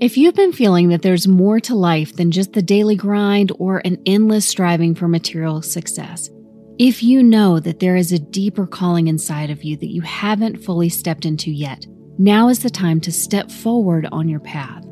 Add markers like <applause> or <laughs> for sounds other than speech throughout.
If you've been feeling that there's more to life than just the daily grind or an endless striving for material success, if you know that there is a deeper calling inside of you that you haven't fully stepped into yet, now is the time to step forward on your path.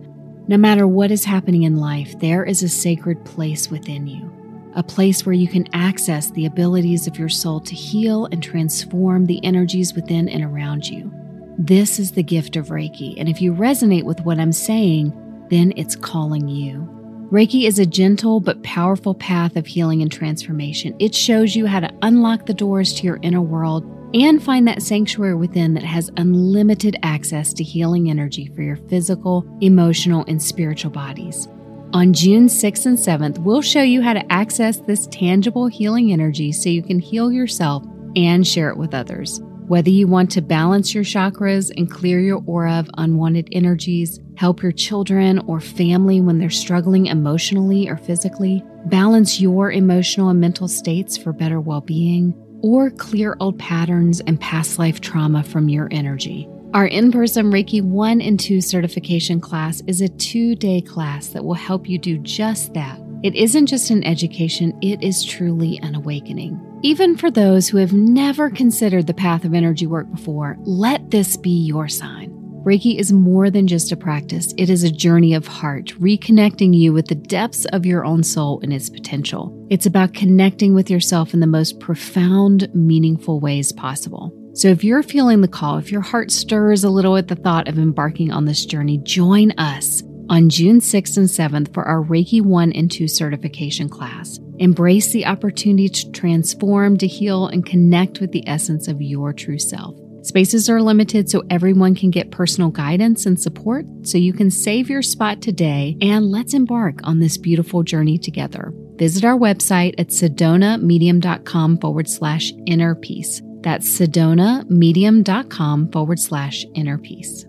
No matter what is happening in life, there is a sacred place within you, a place where you can access the abilities of your soul to heal and transform the energies within and around you. This is the gift of Reiki, and if you resonate with what I'm saying, then it's calling you. Reiki is a gentle but powerful path of healing and transformation. It shows you how to unlock the doors to your inner world and find that sanctuary within that has unlimited access to healing energy for your physical, emotional, and spiritual bodies. On June 6th and 7th, we'll show you how to access this tangible healing energy so you can heal yourself and share it with others. Whether you want to balance your chakras and clear your aura of unwanted energies, help your children or family when they're struggling emotionally or physically, balance your emotional and mental states for better well being, or clear old patterns and past life trauma from your energy. Our in person Reiki 1 and 2 certification class is a two day class that will help you do just that. It isn't just an education, it is truly an awakening. Even for those who have never considered the path of energy work before, let this be your sign. Reiki is more than just a practice, it is a journey of heart, reconnecting you with the depths of your own soul and its potential. It's about connecting with yourself in the most profound, meaningful ways possible. So, if you're feeling the call, if your heart stirs a little at the thought of embarking on this journey, join us on June 6th and 7th for our Reiki 1 and 2 certification class. Embrace the opportunity to transform, to heal, and connect with the essence of your true self. Spaces are limited so everyone can get personal guidance and support, so you can save your spot today and let's embark on this beautiful journey together. Visit our website at sedonamedium.com forward slash inner peace. That's sedonamedium.com forward slash inner peace.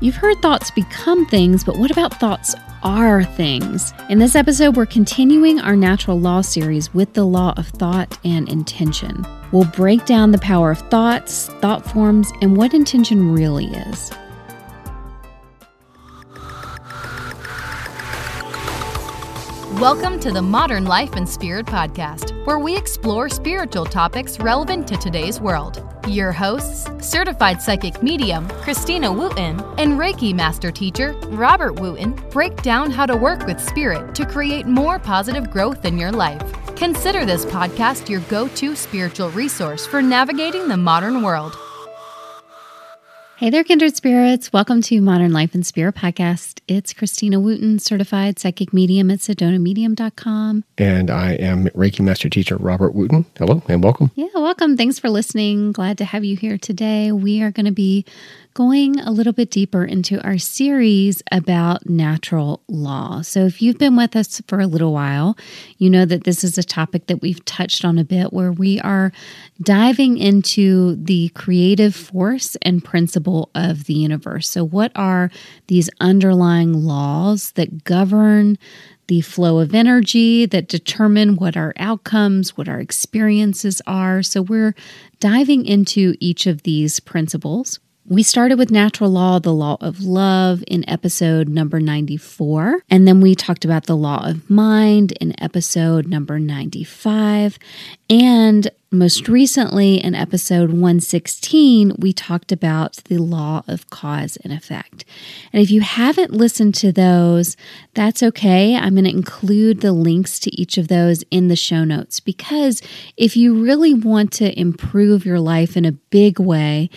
You've heard thoughts become things, but what about thoughts are things? In this episode, we're continuing our natural law series with the law of thought and intention. We'll break down the power of thoughts, thought forms, and what intention really is. Welcome to the Modern Life and Spirit Podcast, where we explore spiritual topics relevant to today's world. Your hosts, certified psychic medium Christina Wooten and Reiki master teacher Robert Wooten, break down how to work with spirit to create more positive growth in your life. Consider this podcast your go to spiritual resource for navigating the modern world. Hey there, kindred spirits. Welcome to Modern Life and Spirit Podcast. It's Christina Wooten, certified psychic medium at sedonamedium.com. And I am Reiki Master Teacher Robert Wooten. Hello and welcome. Yeah, welcome. Thanks for listening. Glad to have you here today. We are going to be going a little bit deeper into our series about natural law. So, if you've been with us for a little while, you know that this is a topic that we've touched on a bit where we are diving into the creative force and principle of the universe. So, what are these underlying laws that govern? the flow of energy that determine what our outcomes, what our experiences are. So, we're diving into each of these principles. We started with natural law, the law of love in episode number 94. And then we talked about the law of mind in episode number 95. And most recently, in episode 116, we talked about the law of cause and effect. And if you haven't listened to those, that's okay. I'm going to include the links to each of those in the show notes because if you really want to improve your life in a big way,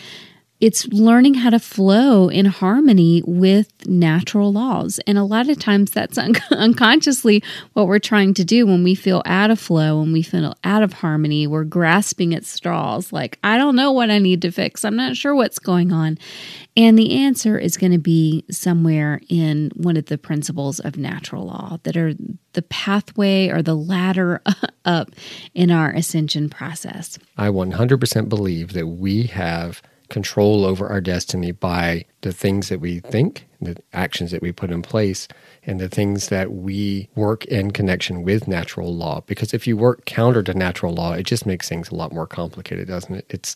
it's learning how to flow in harmony with natural laws. And a lot of times that's <laughs> un- unconsciously what we're trying to do when we feel out of flow, when we feel out of harmony. We're grasping at straws like, I don't know what I need to fix. I'm not sure what's going on. And the answer is going to be somewhere in one of the principles of natural law that are the pathway or the ladder <laughs> up in our ascension process. I 100% believe that we have control over our destiny by the things that we think, the actions that we put in place, and the things that we work in connection with natural law. Because if you work counter to natural law, it just makes things a lot more complicated, doesn't it? It's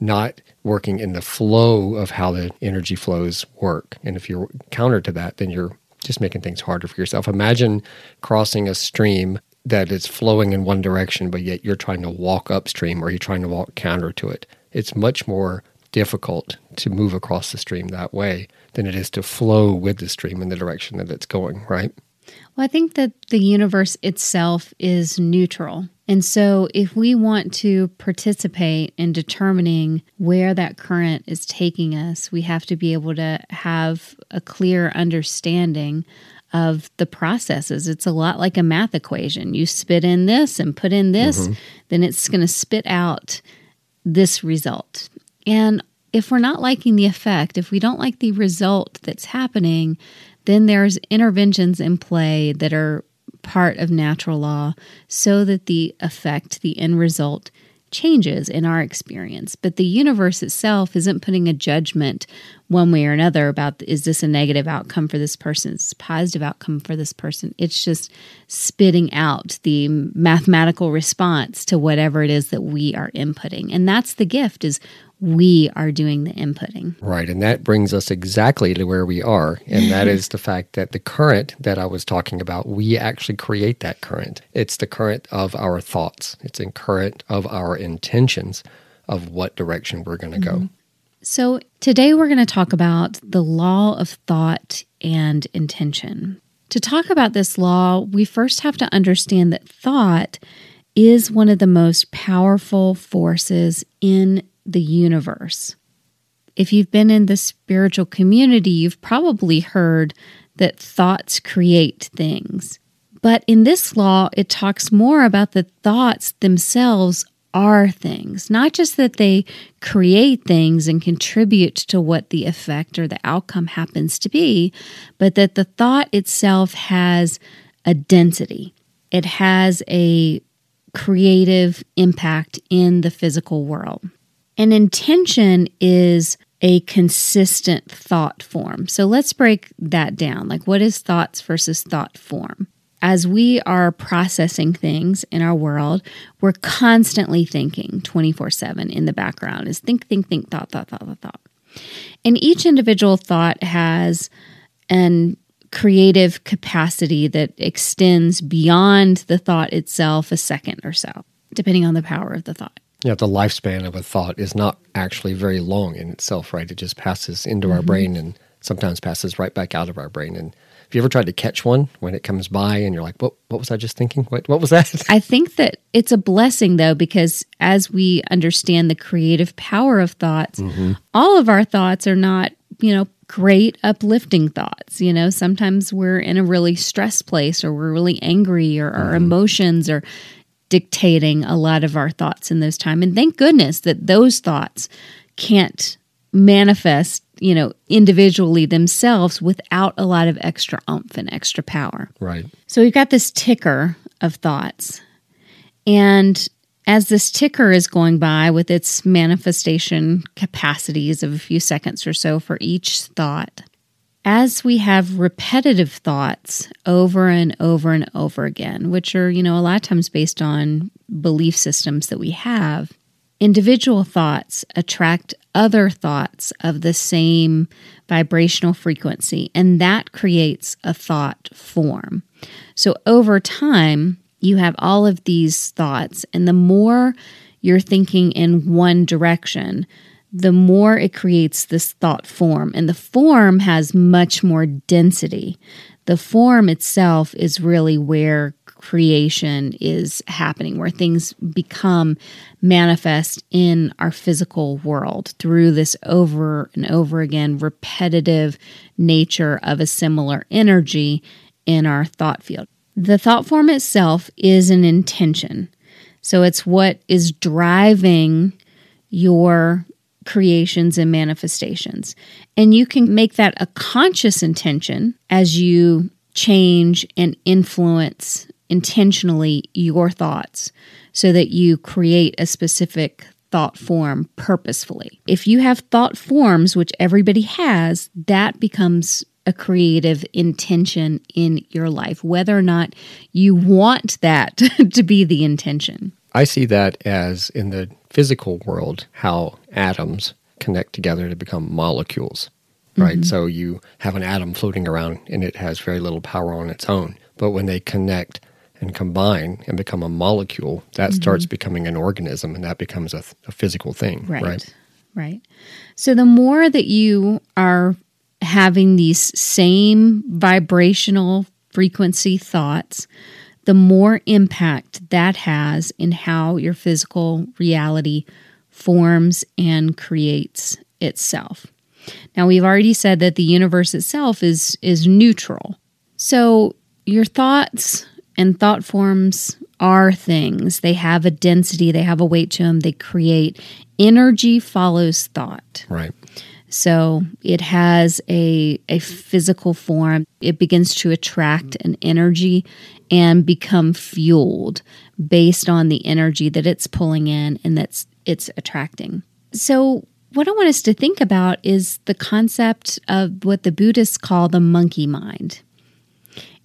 not working in the flow of how the energy flows work. And if you're counter to that, then you're just making things harder for yourself. Imagine crossing a stream that is flowing in one direction, but yet you're trying to walk upstream or you're trying to walk counter to it. It's much more difficult to move across the stream that way than it is to flow with the stream in the direction that it's going, right? Well, I think that the universe itself is neutral. And so, if we want to participate in determining where that current is taking us, we have to be able to have a clear understanding of the processes. It's a lot like a math equation. You spit in this and put in this, mm-hmm. then it's going to spit out this result. And if we're not liking the effect, if we don't like the result that's happening, then there's interventions in play that are part of natural law so that the effect, the end result, changes in our experience. But the universe itself isn't putting a judgment one way or another about is this a negative outcome for this person, is positive outcome for this person. It's just spitting out the mathematical response to whatever it is that we are inputting. And that's the gift is we are doing the inputting. Right. And that brings us exactly to where we are. And that is the fact that the current that I was talking about, we actually create that current. It's the current of our thoughts, it's a current of our intentions of what direction we're going to mm-hmm. go. So, today we're going to talk about the law of thought and intention. To talk about this law, we first have to understand that thought is one of the most powerful forces in the universe. If you've been in the spiritual community, you've probably heard that thoughts create things. But in this law, it talks more about the thoughts themselves are things, not just that they create things and contribute to what the effect or the outcome happens to be, but that the thought itself has a density. It has a creative impact in the physical world. An intention is a consistent thought form. So let's break that down. Like, what is thoughts versus thought form? As we are processing things in our world, we're constantly thinking 24 7 in the background is think, think, think, thought, thought, thought, thought, thought. And each individual thought has an creative capacity that extends beyond the thought itself a second or so, depending on the power of the thought yeah, the lifespan of a thought is not actually very long in itself, right? It just passes into mm-hmm. our brain and sometimes passes right back out of our brain. And have you ever tried to catch one when it comes by and you're like, what, what was I just thinking? What, what was that? <laughs> I think that it's a blessing though, because as we understand the creative power of thoughts, mm-hmm. all of our thoughts are not, you know, great uplifting thoughts. You know, sometimes we're in a really stressed place or we're really angry or our mm-hmm. emotions are dictating a lot of our thoughts in those time and thank goodness that those thoughts can't manifest you know individually themselves without a lot of extra oomph and extra power. Right. So we've got this ticker of thoughts. And as this ticker is going by with its manifestation capacities of a few seconds or so for each thought as we have repetitive thoughts over and over and over again, which are, you know, a lot of times based on belief systems that we have, individual thoughts attract other thoughts of the same vibrational frequency, and that creates a thought form. So over time, you have all of these thoughts, and the more you're thinking in one direction, the more it creates this thought form. And the form has much more density. The form itself is really where creation is happening, where things become manifest in our physical world through this over and over again repetitive nature of a similar energy in our thought field. The thought form itself is an intention. So it's what is driving your creations and manifestations. And you can make that a conscious intention as you change and influence intentionally your thoughts so that you create a specific thought form purposefully. If you have thought forms, which everybody has, that becomes a creative intention in your life, whether or not you want that <laughs> to be the intention. I see that as in the physical world, how atoms connect together to become molecules, right? Mm-hmm. So you have an atom floating around and it has very little power on its own. But when they connect and combine and become a molecule, that mm-hmm. starts becoming an organism and that becomes a, a physical thing, right. right? Right. So the more that you are having these same vibrational frequency thoughts, the more impact that has in how your physical reality forms and creates itself. Now we've already said that the universe itself is is neutral. So your thoughts and thought forms are things. They have a density, they have a weight to them, they create energy follows thought. Right. So it has a, a physical form. It begins to attract an energy and become fueled based on the energy that it's pulling in and that's it's attracting. So what I want us to think about is the concept of what the Buddhists call the monkey mind.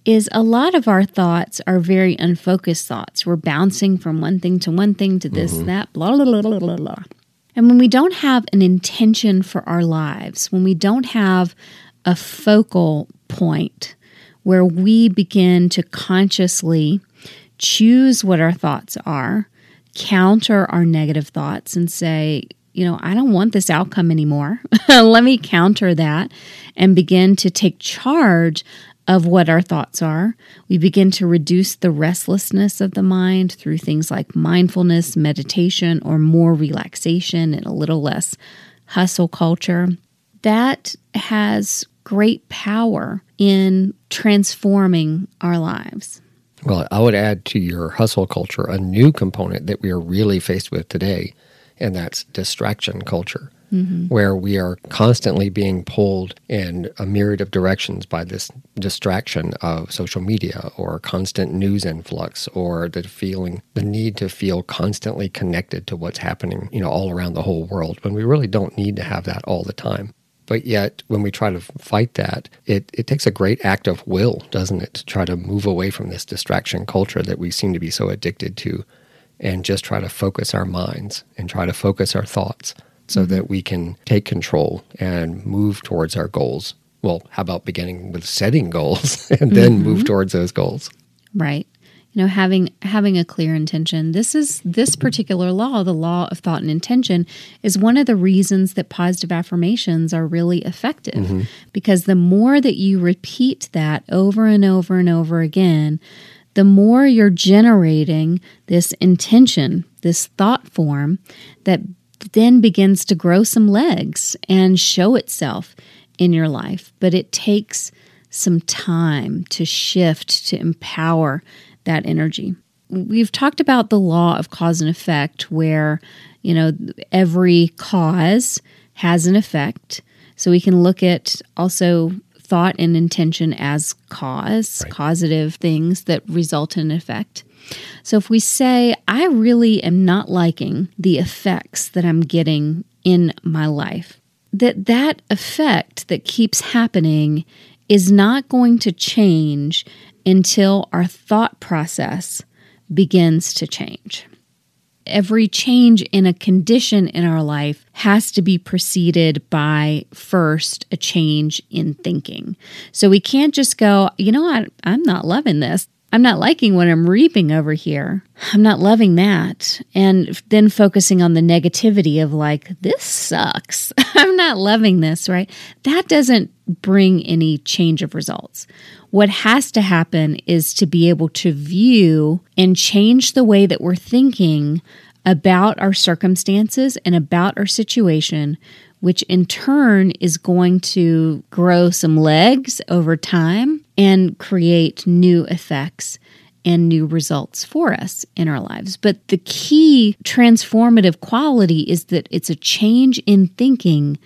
Is a lot of our thoughts are very unfocused thoughts. We're bouncing from one thing to one thing to this, mm-hmm. that, blah, blah, blah, blah, blah, blah. And when we don't have an intention for our lives, when we don't have a focal point where we begin to consciously choose what our thoughts are, counter our negative thoughts, and say, you know, I don't want this outcome anymore. <laughs> Let me counter that and begin to take charge of what our thoughts are. We begin to reduce the restlessness of the mind through things like mindfulness, meditation, or more relaxation and a little less hustle culture. That has great power in transforming our lives. Well, I would add to your hustle culture a new component that we are really faced with today, and that's distraction culture mm-hmm. where we are constantly being pulled in a myriad of directions by this distraction of social media or constant news influx or the feeling, the need to feel constantly connected to what's happening, you know, all around the whole world when we really don't need to have that all the time. But yet, when we try to fight that, it, it takes a great act of will, doesn't it, to try to move away from this distraction culture that we seem to be so addicted to and just try to focus our minds and try to focus our thoughts so that we can take control and move towards our goals. Well, how about beginning with setting goals <laughs> and then mm-hmm. move towards those goals? Right. You know, having having a clear intention. This is this particular law, the law of thought and intention, is one of the reasons that positive affirmations are really effective. Mm-hmm. Because the more that you repeat that over and over and over again, the more you're generating this intention, this thought form that then begins to grow some legs and show itself in your life. But it takes some time to shift, to empower that energy. We've talked about the law of cause and effect, where, you know, every cause has an effect. So we can look at also thought and intention as cause, right. causative things that result in effect. So if we say, I really am not liking the effects that I'm getting in my life, that that effect that keeps happening is not going to change until our thought process begins to change. Every change in a condition in our life has to be preceded by first a change in thinking. So we can't just go, you know what, I'm not loving this. I'm not liking what I'm reaping over here. I'm not loving that. And then focusing on the negativity of like, this sucks. <laughs> I'm not loving this, right? That doesn't bring any change of results. What has to happen is to be able to view and change the way that we're thinking about our circumstances and about our situation which in turn is going to grow some legs over time and create new effects and new results for us in our lives. But the key transformative quality is that it's a change in thinking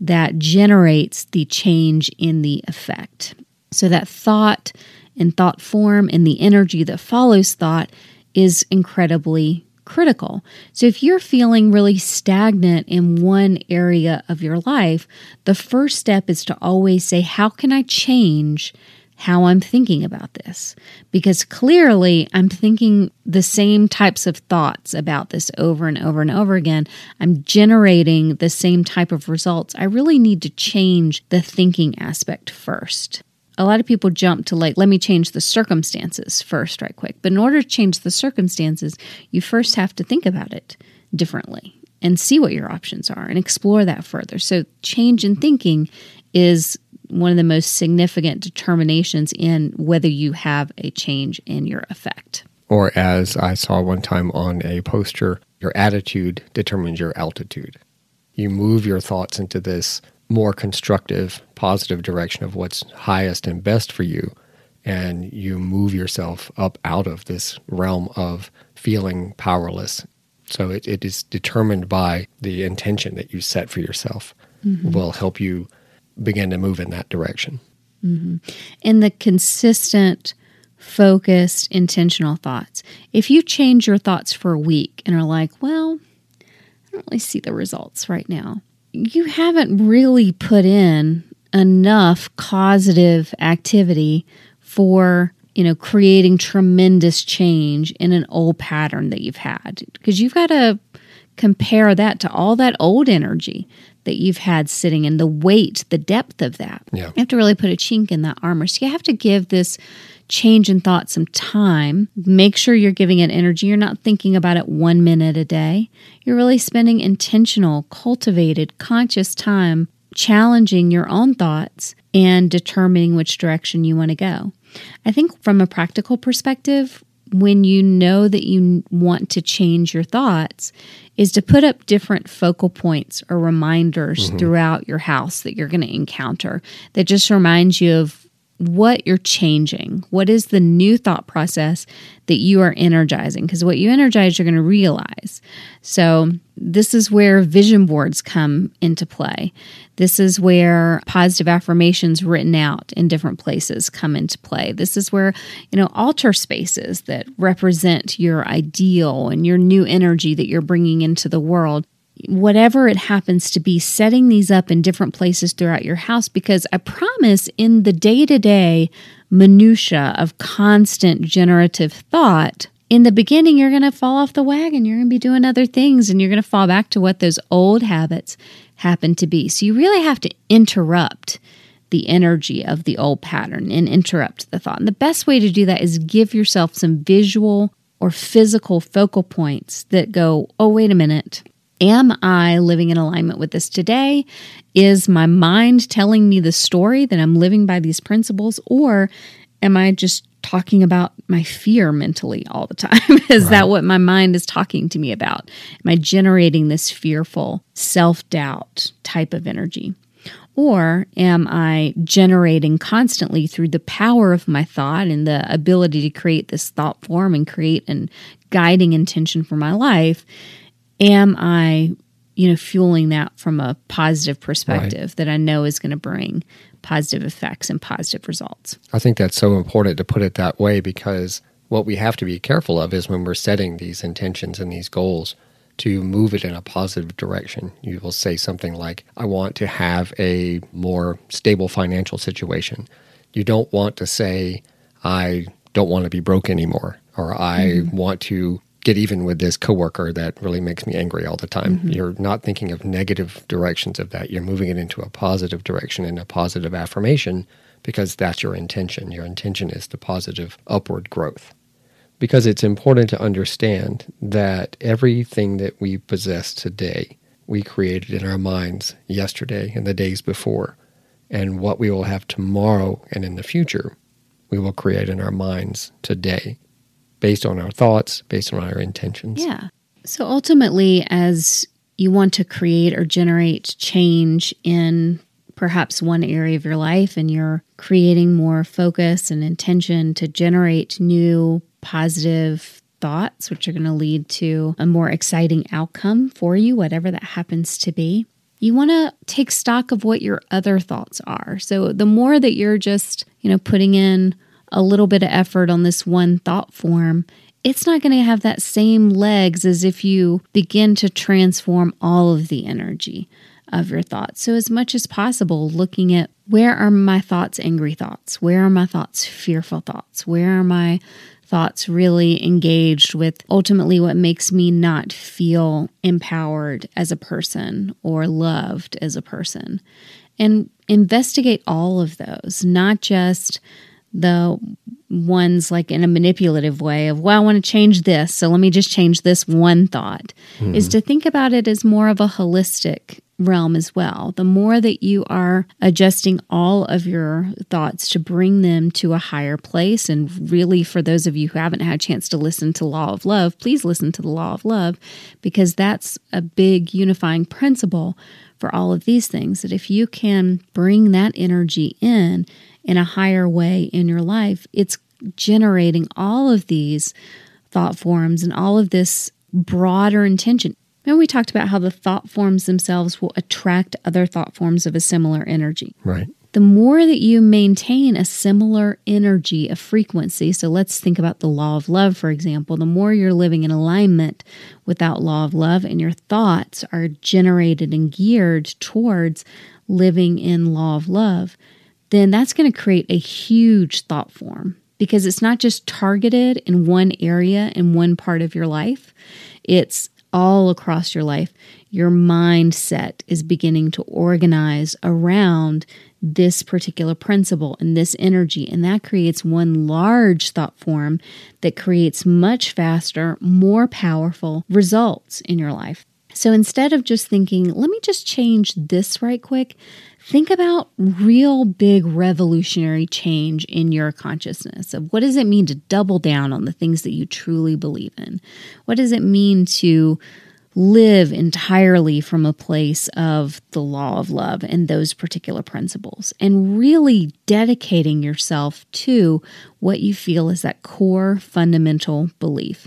that generates the change in the effect. So that thought and thought form and the energy that follows thought is incredibly critical. So if you're feeling really stagnant in one area of your life, the first step is to always say, How can I change? How I'm thinking about this. Because clearly I'm thinking the same types of thoughts about this over and over and over again. I'm generating the same type of results. I really need to change the thinking aspect first a lot of people jump to like, let me change the circumstances first, right quick. But in order to change the circumstances, you first have to think about it differently and see what your options are and explore that further. So, change in thinking is one of the most significant determinations in whether you have a change in your effect. Or, as I saw one time on a poster, your attitude determines your altitude. You move your thoughts into this more constructive, positive direction of what's highest and best for you. And you move yourself up out of this realm of feeling powerless. So it, it is determined by the intention that you set for yourself, mm-hmm. will help you begin to move in that direction. Mm-hmm. And the consistent, focused, intentional thoughts. If you change your thoughts for a week and are like, well, I don't really see the results right now, you haven't really put in enough causative activity for you know creating tremendous change in an old pattern that you've had because you've got to compare that to all that old energy that you've had sitting in the weight the depth of that yeah. you have to really put a chink in that armor so you have to give this change in thought some time. Make sure you're giving it energy. You're not thinking about it one minute a day. You're really spending intentional, cultivated, conscious time challenging your own thoughts and determining which direction you want to go. I think from a practical perspective, when you know that you want to change your thoughts, is to put up different focal points or reminders mm-hmm. throughout your house that you're going to encounter that just reminds you of what you're changing. What is the new thought process that you are energizing? Because what you energize, you're going to realize. So, this is where vision boards come into play. This is where positive affirmations written out in different places come into play. This is where, you know, altar spaces that represent your ideal and your new energy that you're bringing into the world whatever it happens to be, setting these up in different places throughout your house because I promise in the day to day minutia of constant generative thought, in the beginning, you're going to fall off the wagon. You're going to be doing other things and you're going to fall back to what those old habits happen to be. So you really have to interrupt the energy of the old pattern and interrupt the thought. And the best way to do that is give yourself some visual or physical focal points that go, oh, wait a minute. Am I living in alignment with this today? Is my mind telling me the story that I'm living by these principles? Or am I just talking about my fear mentally all the time? <laughs> is right. that what my mind is talking to me about? Am I generating this fearful self doubt type of energy? Or am I generating constantly through the power of my thought and the ability to create this thought form and create an guiding intention for my life? Am I, you know, fueling that from a positive perspective right. that I know is going to bring positive effects and positive results? I think that's so important to put it that way because what we have to be careful of is when we're setting these intentions and these goals to move it in a positive direction. You will say something like, I want to have a more stable financial situation. You don't want to say, I don't want to be broke anymore, or I mm-hmm. want to get even with this coworker that really makes me angry all the time. Mm-hmm. You're not thinking of negative directions of that. You're moving it into a positive direction and a positive affirmation because that's your intention. Your intention is the positive upward growth. Because it's important to understand that everything that we possess today, we created in our minds yesterday and the days before. And what we will have tomorrow and in the future, we will create in our minds today based on our thoughts, based on our intentions. Yeah. So ultimately, as you want to create or generate change in perhaps one area of your life and you're creating more focus and intention to generate new positive thoughts, which are going to lead to a more exciting outcome for you, whatever that happens to be. You want to take stock of what your other thoughts are. So the more that you're just, you know, putting in a little bit of effort on this one thought form, it's not going to have that same legs as if you begin to transform all of the energy of your thoughts. So, as much as possible, looking at where are my thoughts angry thoughts? Where are my thoughts fearful thoughts? Where are my thoughts really engaged with ultimately what makes me not feel empowered as a person or loved as a person? And investigate all of those, not just the ones like in a manipulative way of, well, I want to change this, so let me just change this one thought, mm-hmm. is to think about it as more of a holistic realm as well. The more that you are adjusting all of your thoughts to bring them to a higher place, and really for those of you who haven't had a chance to listen to Law of Love, please listen to the Law of Love because that's a big unifying principle for all of these things. That if you can bring that energy in in a higher way in your life, it's generating all of these thought forms and all of this broader intention. And we talked about how the thought forms themselves will attract other thought forms of a similar energy. Right. The more that you maintain a similar energy, a frequency, so let's think about the law of love, for example, the more you're living in alignment with that law of love and your thoughts are generated and geared towards living in law of love, then that's going to create a huge thought form because it's not just targeted in one area in one part of your life, it's all across your life. Your mindset is beginning to organize around this particular principle and this energy. And that creates one large thought form that creates much faster, more powerful results in your life. So instead of just thinking, let me just change this right quick, think about real big revolutionary change in your consciousness of what does it mean to double down on the things that you truly believe in? What does it mean to live entirely from a place of the law of love and those particular principles and really dedicating yourself to what you feel is that core fundamental belief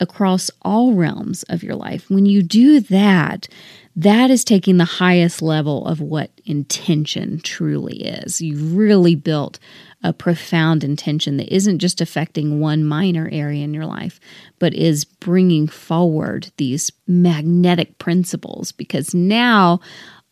across all realms of your life. When you do that, that is taking the highest level of what intention truly is. You've really built a profound intention that isn't just affecting one minor area in your life, but is bringing forward these magnetic principles because now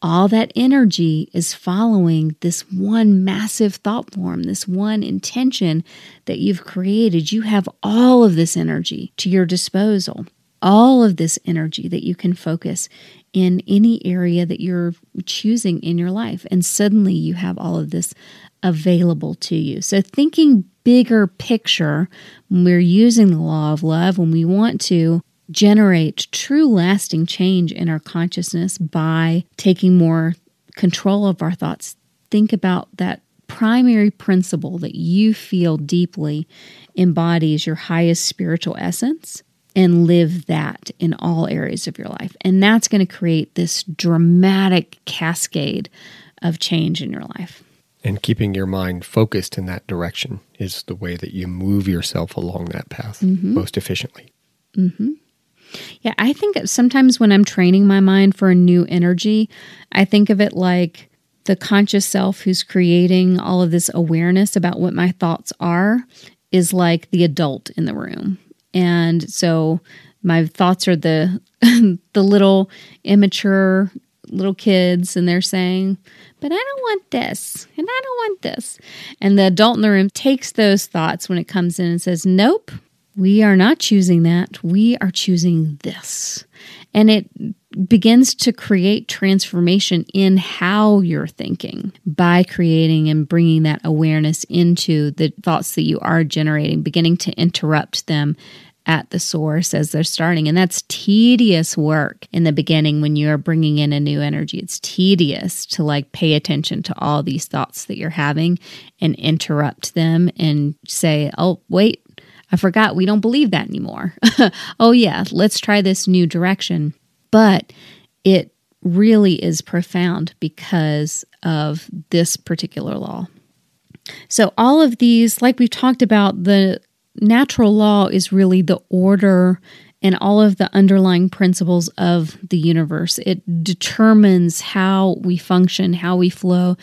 all that energy is following this one massive thought form, this one intention that you've created. You have all of this energy to your disposal, all of this energy that you can focus in any area that you're choosing in your life. And suddenly you have all of this available to you. So, thinking bigger picture when we're using the law of love, when we want to generate true lasting change in our consciousness by taking more control of our thoughts. Think about that primary principle that you feel deeply embodies your highest spiritual essence and live that in all areas of your life. And that's going to create this dramatic cascade of change in your life. And keeping your mind focused in that direction is the way that you move yourself along that path mm-hmm. most efficiently. Mm-hmm. Yeah, I think sometimes when I'm training my mind for a new energy, I think of it like the conscious self who's creating all of this awareness about what my thoughts are is like the adult in the room. And so my thoughts are the <laughs> the little immature little kids and they're saying, "But I don't want this, and I don't want this." And the adult in the room takes those thoughts when it comes in and says, "Nope, we are not choosing that. We are choosing this. And it begins to create transformation in how you're thinking by creating and bringing that awareness into the thoughts that you are generating, beginning to interrupt them at the source as they're starting. And that's tedious work in the beginning when you're bringing in a new energy. It's tedious to like pay attention to all these thoughts that you're having and interrupt them and say, oh, wait, I forgot we don't believe that anymore. <laughs> oh, yeah, let's try this new direction. But it really is profound because of this particular law. So, all of these, like we've talked about, the natural law is really the order and all of the underlying principles of the universe. It determines how we function, how we flow,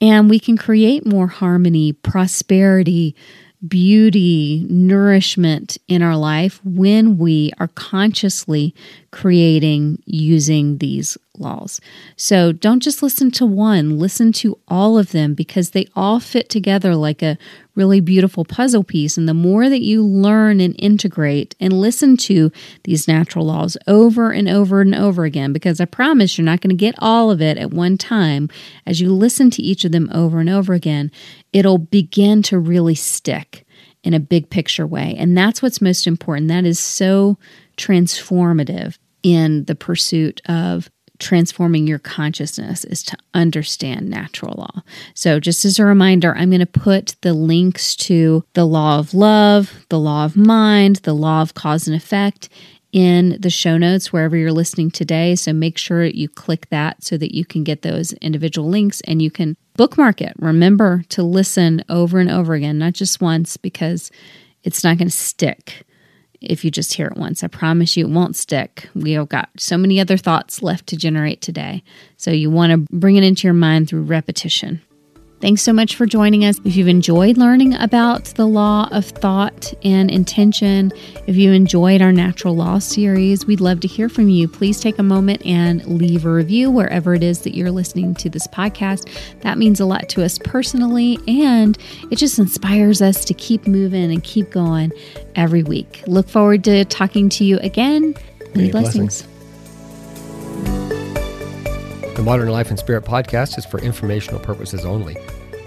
and we can create more harmony, prosperity, beauty, nourishment in our life when we are consciously creating using these laws. So don't just listen to one, listen to all of them because they all fit together like a really beautiful puzzle piece. And the more that you learn and integrate and listen to these natural laws over and over and over again, because I promise you're not going to get all of it at one time, as you listen to each of them over and over again, it'll begin to really stick in a big picture way. And that's what's most important. That is so transformative in the pursuit of transforming your consciousness is to understand natural law. So, just as a reminder, I'm going to put the links to the law of love, the law of mind, the law of cause and effect in the show notes wherever you're listening today. So, make sure you click that so that you can get those individual links and you can bookmark it. Remember to listen over and over again, not just once, because it's not going to stick if you just hear it once. I promise you it won't stick. We have got so many other thoughts left to generate today. So you want to bring it into your mind through repetition. Thanks so much for joining us. If you've enjoyed learning about the law of thought and intention, if you enjoyed our natural law series, we'd love to hear from you. Please take a moment and leave a review wherever it is that you're listening to this podcast. That means a lot to us personally, and it just inspires us to keep moving and keep going every week. Look forward to talking to you again. Many, blessings. blessings. The Modern Life and Spirit podcast is for informational purposes only.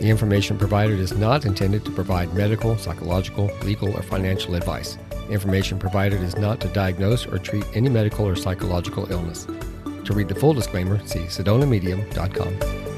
The information provided is not intended to provide medical, psychological, legal, or financial advice. Information provided is not to diagnose or treat any medical or psychological illness. To read the full disclaimer, see sedonamedium.com.